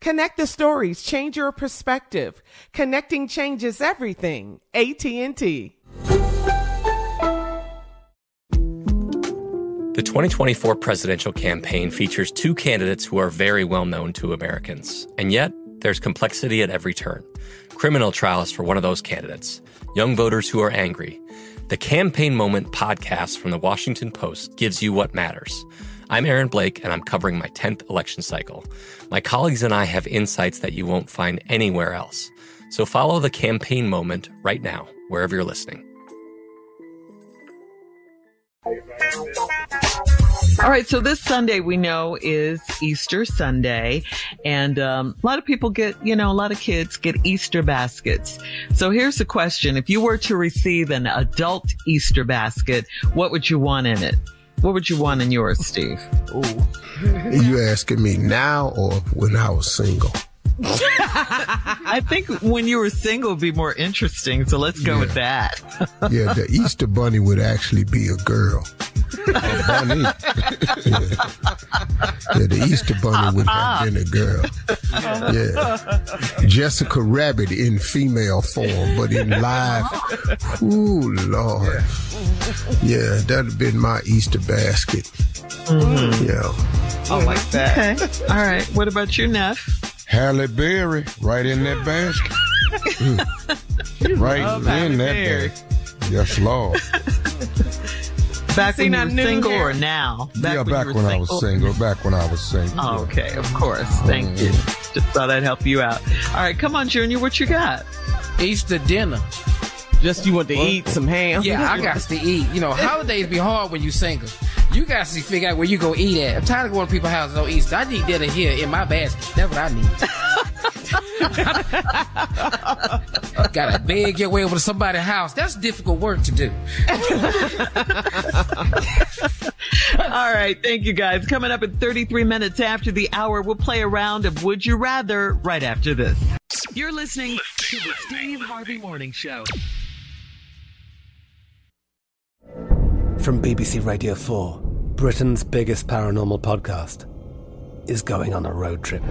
Connect the stories, change your perspective. Connecting changes everything. AT&T. The 2024 presidential campaign features two candidates who are very well known to Americans. And yet, there's complexity at every turn. Criminal trials for one of those candidates, young voters who are angry. The Campaign Moment podcast from the Washington Post gives you what matters. I'm Aaron Blake, and I'm covering my 10th election cycle. My colleagues and I have insights that you won't find anywhere else. So follow the campaign moment right now, wherever you're listening. All right, so this Sunday we know is Easter Sunday, and um, a lot of people get, you know, a lot of kids get Easter baskets. So here's the question: If you were to receive an adult Easter basket, what would you want in it? What would you want in yours, Steve? Ooh. you asking me now or when I was single? I think when you were single would be more interesting, so let's go Yeah. with that. yeah, the Easter bunny would actually be a girl. A bunny. yeah. yeah, the Easter bunny would have ah, ah. been a girl. Yeah. Jessica Rabbit in female form, but in live. Ooh, Lord. Yeah, that'd have been my Easter basket. Mm-hmm. Yeah. I like that. Okay. All right. What about you, Neff? Halle Berry, right in that basket. right in Halle that Berry. basket. Yes, Lord. Back Seen when you that were single hair? or now? yeah, you back were when I was single. Back when I was single. Oh, okay, of course. Mm-hmm. Thank you. Just thought I'd help you out. All right, come on, Junior. What you got? Easter dinner. Just you want to eat some ham? Yeah, I got to eat. You know, holidays be hard when you single. You got to figure out where you go eat at. I'm tired of going to people's houses on Easter. I need dinner here in my basket. That's what I need. got to beg your way over to somebody's house. That's difficult work to do. All right, thank you guys. Coming up at 33 minutes after the hour, we'll play a round of Would You Rather right after this. You're listening to the Steve Harvey Morning Show. From BBC Radio 4, Britain's biggest paranormal podcast is going on a road trip.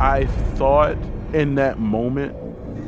I thought in that moment,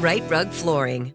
Rite Rug Flooring.